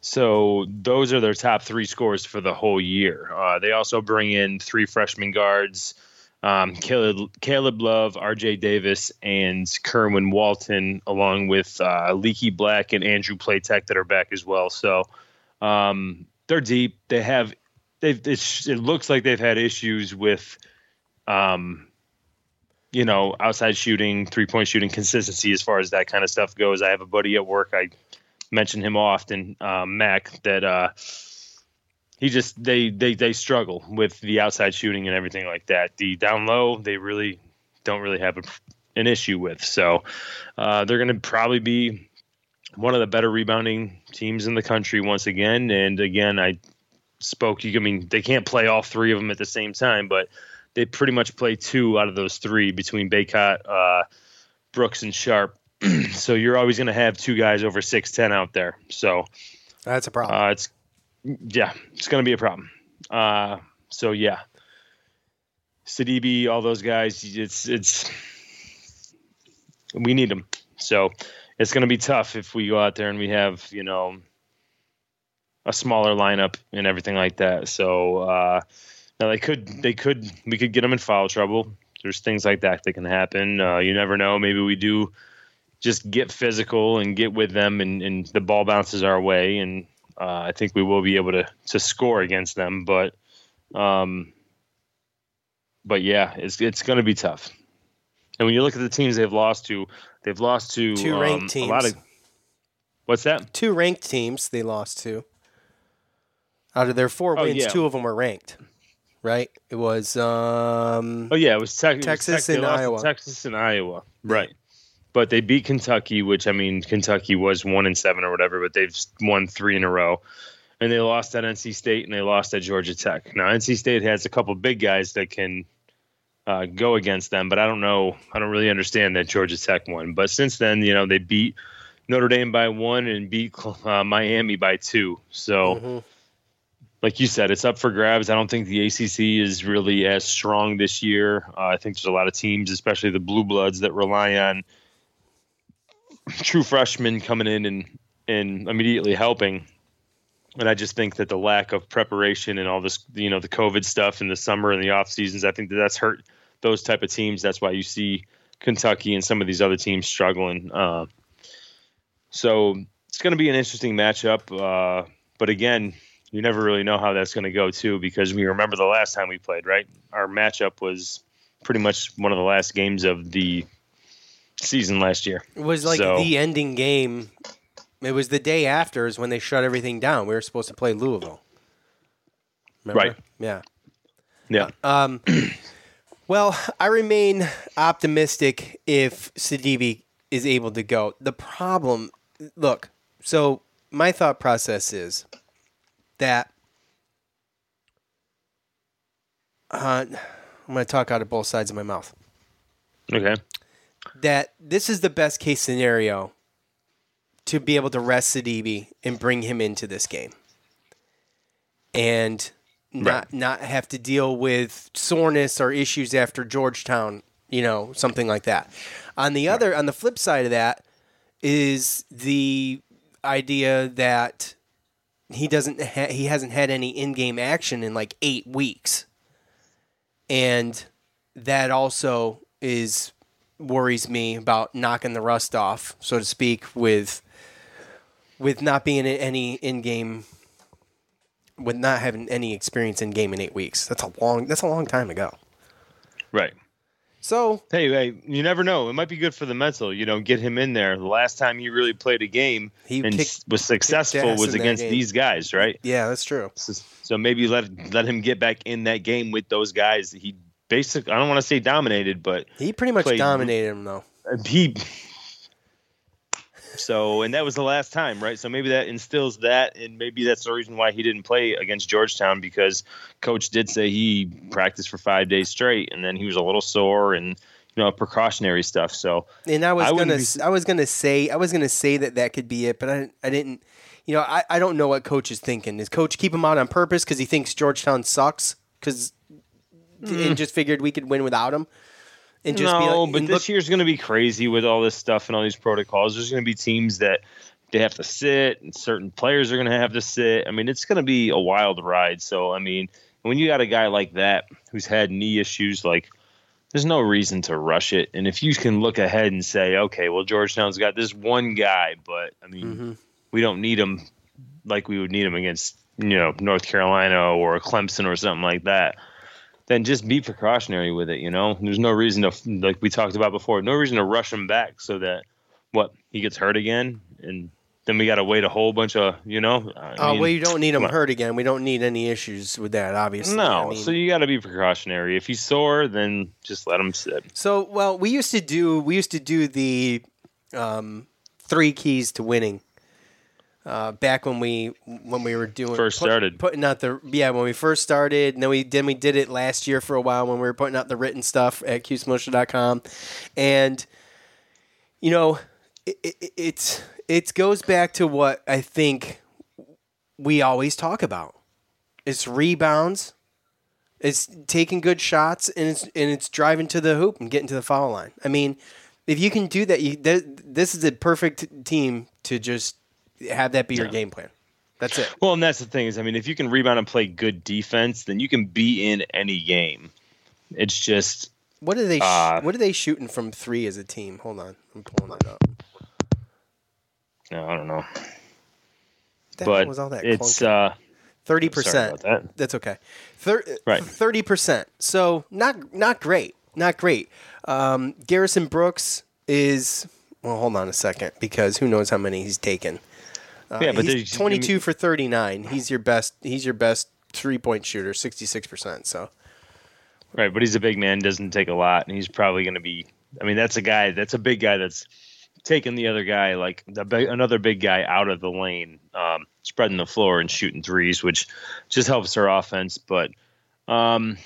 Speaker 8: So those are their top three scores for the whole year. Uh, they also bring in three freshman guards, um, Caleb, Caleb Love, R.J. Davis, and Kerwin Walton, along with uh, Leaky Black and Andrew Platek that are back as well. So um, they're deep. They have they've it looks like they've had issues with um you know outside shooting three point shooting consistency as far as that kind of stuff goes. I have a buddy at work i mention him often um, mac that uh he just they they they struggle with the outside shooting and everything like that. The down low they really don't really have a, an issue with. So uh, they're going to probably be one of the better rebounding teams in the country once again. And again i spoke. You, I mean, they can't play all three of them at the same time, but they pretty much play two out of those three between Bacot, uh, Brooks, and Sharpe. so you're always going to have two guys over six ten out there. So
Speaker 5: that's a problem.
Speaker 8: Uh, it's yeah, it's going to be a problem. Uh, so yeah, Sidibe, all those guys, it's it's we need them. So it's going to be tough if we go out there and we have you know a smaller lineup and everything like that. So uh, now they could they could we could get them in foul trouble. There's things like that that can happen. Uh, you never know. Maybe we do just get physical and get with them, and, and the ball bounces our way, and uh, I think we will be able to to score against them. But Um, but yeah, it's it's going to be tough. And when you look at the teams they've lost to, they've lost to
Speaker 5: Two
Speaker 8: um,
Speaker 5: ranked
Speaker 8: a lot of.
Speaker 5: teams.
Speaker 8: What's that?
Speaker 5: Two ranked teams they lost to. Out of their four
Speaker 8: Oh,
Speaker 5: wins,
Speaker 8: yeah.
Speaker 5: two of them were ranked. Right? It was um
Speaker 8: Oh yeah, it was, Tex- it was
Speaker 5: Texas
Speaker 8: Tex- they
Speaker 5: and Iowa.
Speaker 8: Texas and Iowa, right? But they beat Kentucky, which I mean, Kentucky was one and seven or whatever, but they've won three in a row. And they lost at NC State and they lost at Georgia Tech. Now NC State has a couple big guys that can uh, go against them, but I don't know. I don't really understand that Georgia Tech won. But since then, you know, they beat Notre Dame by one and beat uh, Miami by two. So
Speaker 5: Mm-hmm.
Speaker 8: Like you said, it's up for grabs. I don't think the ACC is really as strong this year. Uh, I think there's a lot of teams, especially the blue bloods, that rely on true freshmen coming in and and immediately helping. And I just think that the lack of preparation and all this, you know, the COVID stuff in the summer and the off seasons, I think that that's hurt those type of teams. That's why you see Kentucky and some of these other teams struggling. Uh, so it's going to be an interesting matchup. Uh, but again, you never really know how that's going to go too, because we remember the last time we played, right? Our matchup was pretty much one of the last games of the season last year.
Speaker 5: It was like
Speaker 8: So-
Speaker 5: the ending game. It was the day after is when they shut everything down. We were supposed to play Louisville. Remember?
Speaker 8: Right.
Speaker 5: Yeah.
Speaker 8: Yeah.
Speaker 5: Um, well, I remain optimistic if Sidibe is able to go. The problem, look, so my thought process is that uh, I'm going to talk out of both sides of my mouth.
Speaker 8: Okay.
Speaker 5: That this is the best case scenario to be able to rest Sidibe and bring him into this game. And not not have to deal with soreness or issues after Georgetown, you know, something like that. On the other on the flip side of that is the idea that he doesn't ha- he hasn't had any in-game action in like 8 weeks. And that also is worries me about knocking the rust off, so to speak, with with not being in any in-game with not having any experience in game in eight weeks. That's a long. That's a long time ago.
Speaker 8: Right.
Speaker 5: So
Speaker 8: hey, hey, you never know. It might be good for the mental. You know, get him in there. The last time he really played a game
Speaker 5: He
Speaker 8: and
Speaker 5: kicked-
Speaker 8: was successful was against these guys, right?
Speaker 5: Yeah, that's true.
Speaker 8: So, so maybe let let him get back in that game with those guys. He basically, I don't want to say dominated, but
Speaker 5: He pretty much
Speaker 8: played-
Speaker 5: dominated him though.
Speaker 8: Uh, he. So, and that was the last time, right? So maybe that instills that, and maybe that's the reason why he didn't play against Georgetown because coach did say he practiced for five days straight, and then he was a little sore and you know precautionary stuff. So,
Speaker 5: And I was
Speaker 8: I
Speaker 5: gonna,
Speaker 8: be-
Speaker 5: s I was gonna say, I was gonna say that that could be it, but I, I didn't. You know, I, I don't know what coach is thinking. Does coach keep him out on purpose because he thinks Georgetown sucks? Because
Speaker 8: Mm.
Speaker 5: and just figured we could win without him. And just
Speaker 8: no,
Speaker 5: be like,
Speaker 8: but this
Speaker 5: look-
Speaker 8: year's going to be crazy with all this stuff and all these protocols. There's going to be teams that they have to sit, and certain players are going to have to sit. I mean, it's going to be a wild ride. So, I mean, when you got a guy like that who's had knee issues, like there's no reason to rush it. And if you can look ahead and say, okay, well, Georgetown's got this one guy, but I mean,
Speaker 5: Mm-hmm.
Speaker 8: we don't need him like we would need him against, you know, North Carolina or Clemson or something like that. Then just be precautionary with it. You know, there's no reason to, like we talked about before, no reason to rush him back so that what he gets hurt again, and then we got to wait a whole bunch of, you know.
Speaker 5: Oh
Speaker 8: mean,
Speaker 5: well, you don't need him hurt again. We don't need any issues with that, obviously.
Speaker 8: No,
Speaker 5: I mean,
Speaker 8: so you got to be precautionary. If he's sore, then just let him sit.
Speaker 5: So, well, we used to do we used to do the um, three keys to winning. Uh, back when we when we were doing
Speaker 8: First started.
Speaker 5: putting out the yeah when we first started and then we then we did it last year for a while when we were putting out the written stuff at qsmotion.com and you know it, it, it's it goes back to what I think we always talk about it's rebounds it's taking good shots and it's and it's driving to the hoop and getting to the foul line. I mean, if you can do that, you th- this is a perfect team to just have that be your game plan. That's it.
Speaker 8: Well, and that's the thing is, I mean, if you can rebound and play good defense, then you can be in any game. It's just
Speaker 5: What are they?
Speaker 8: Uh,
Speaker 5: what are they shooting from three as a team? Hold on, I'm pulling it up.
Speaker 8: no, I don't know.
Speaker 5: That
Speaker 8: but
Speaker 5: was all that
Speaker 8: it's uh,
Speaker 5: Thirty percent.
Speaker 8: that.
Speaker 5: That's okay.
Speaker 8: Right.
Speaker 5: Thirty percent. So not not great. Not great. Um, Garrison Brooks is. Well, hold on a second because who knows how many he's taken. Uh,
Speaker 8: Yeah, but
Speaker 5: he's
Speaker 8: there's- I
Speaker 5: twenty-two
Speaker 8: mean-
Speaker 5: for thirty-nine. He's your best. He's your best three-point shooter, sixty-six percent. So
Speaker 8: Right, but he's a big man, doesn't take a lot, and he's probably going to be. I mean, that's a guy. That's a big guy that's taking the other guy, like the another big guy, out of the lane, um, spreading the floor and shooting threes, which just helps our offense. But um,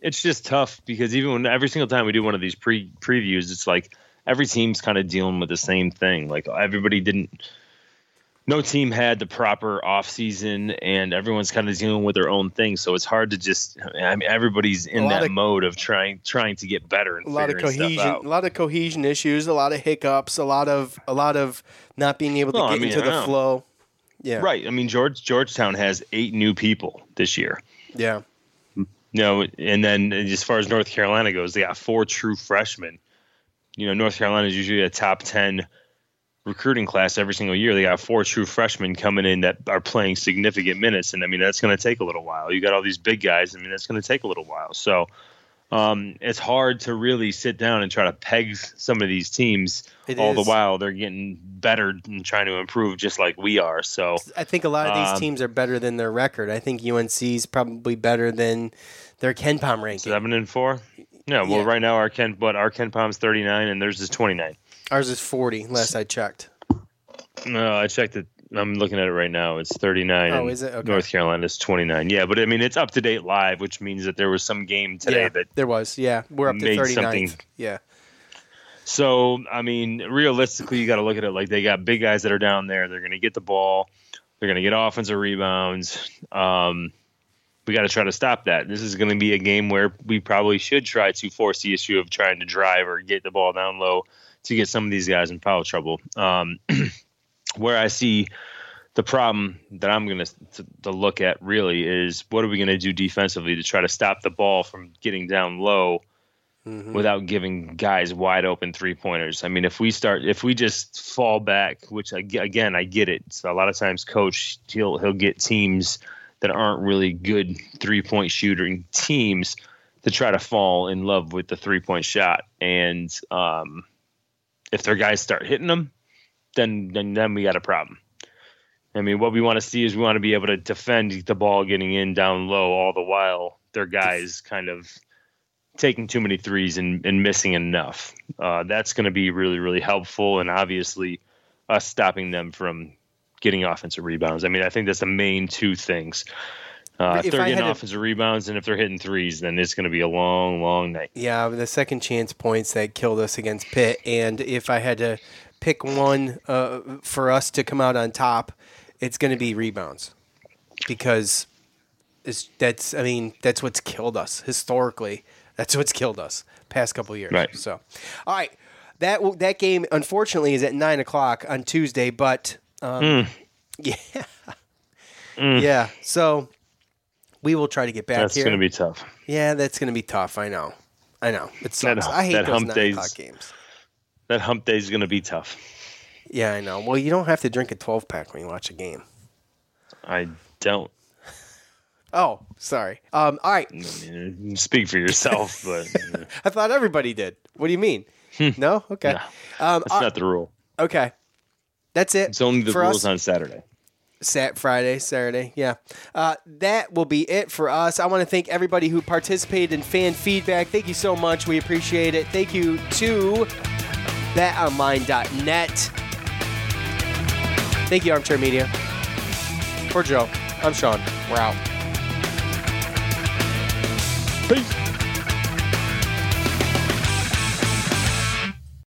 Speaker 8: it's just tough because even when every single time we do one of these pre previews, it's like every team's kind of dealing with the same thing. Like everybody didn't no team had the proper offseason and everyone's kind of dealing with their own thing so it's hard to just i mean everybody's in that
Speaker 5: of-
Speaker 8: mode of trying trying to get better and
Speaker 5: a lot of cohesion, a lot of cohesion issues, a lot of hiccups, a lot of a lot of not being able to
Speaker 8: Well, I
Speaker 5: get
Speaker 8: mean,
Speaker 5: into the flow. Yeah.
Speaker 8: right i mean george georgetown has eight new people this year
Speaker 5: Yeah.
Speaker 8: you know and then as far as north carolina goes they got four true freshmen you know north carolina is usually a top 10 recruiting class every single year. They got four true freshmen coming in that are playing significant minutes and i mean that's going to take a little while. You got all these big guys i mean that's going to take a little while. So um, it's hard to really sit down and try to peg some of these teams
Speaker 5: It
Speaker 8: all
Speaker 5: is.
Speaker 8: the while. They're getting better and trying to improve just like we are. So
Speaker 5: I think a lot of these
Speaker 8: Um,
Speaker 5: teams are better than their record. I think UNC is probably better than their KenPom ranking.
Speaker 8: seven and four? Yeah well right now our ken but our KenPom's 39 and theirs is 29
Speaker 5: Ours is 40, last I checked.
Speaker 8: No, I checked it. I'm looking at it right now. It's 39.
Speaker 5: Oh, is it? Okay.
Speaker 8: North Carolina's 29. Yeah, but I mean, it's up to date live, which means that there was some game today
Speaker 5: yeah,
Speaker 8: that.
Speaker 5: there was. Yeah, we're up to
Speaker 8: made something-
Speaker 5: Yeah.
Speaker 8: So, I mean, realistically, you got to look at it like they got big guys that are down there. They're going to get the ball. They're going to get offensive rebounds. Um, we got to try to stop that. This is going to be a game where we probably should try to force the issue of trying to drive or get the ball down low to get some of these guys in foul trouble. Um, where I see the problem that I'm going to to look at really is what are we going to do defensively to try to stop the ball from getting down low without giving guys wide open three pointers. I mean, if we start, if we just fall back, which I, again I get it. So a lot of times, coach he'll he'll get teams that aren't really good three point shooting teams to try to fall in love with the three point shot, and um, if their guys start hitting them, then then then we got a problem. I mean, what we want to see is we want to be able to defend the ball getting in down low all the while their guys kind of taking too many threes and, and missing enough. Uh, that's going to be really, really helpful. And obviously, us stopping them from getting offensive rebounds. I mean, I think that's the main two things. Uh, if, they're getting offensive rebounds and if they're hitting threes, then it's going to be a long, long night.
Speaker 5: Yeah, the second chance points that killed us against Pitt. And if I had to pick one uh, for us to come out on top, it's going to be rebounds because it's, that's I mean that's what's killed us historically. That's what's killed us past couple years.
Speaker 8: Right.
Speaker 5: So, all right, that that game unfortunately is at nine o'clock on Tuesday, but um,
Speaker 8: Mm.
Speaker 5: yeah,
Speaker 8: Mm.
Speaker 5: yeah. So we will try to get back
Speaker 8: That's
Speaker 5: here.
Speaker 8: That's going to be tough.
Speaker 5: Yeah, that's going to be tough. I know. I know. It
Speaker 8: That-
Speaker 5: sucks. I hate
Speaker 8: that
Speaker 5: those
Speaker 8: hump
Speaker 5: nine
Speaker 8: days-
Speaker 5: o'clock games.
Speaker 8: That hump day is going to be tough.
Speaker 5: Yeah, I know. Well, you don't have to drink a 12 pack when you watch a game.
Speaker 8: I don't.
Speaker 5: Oh, sorry. Um, all right.
Speaker 8: Speak for yourself, but uh,
Speaker 5: I thought everybody did. What do you mean? no? Okay. Um,
Speaker 8: that's
Speaker 5: uh,
Speaker 8: not the rule.
Speaker 5: okay. That's it.
Speaker 8: It's only the rules
Speaker 5: us.
Speaker 8: on Saturday.
Speaker 5: Sat Friday, Saturday, yeah. Uh, that will be it for us. I want to thank everybody who participated in fan feedback. Thank you so much. We appreciate it. Thank you to thatonline.net. Thank you, Armchair Media. For Joe, I'm Sean. We're out.
Speaker 8: Peace.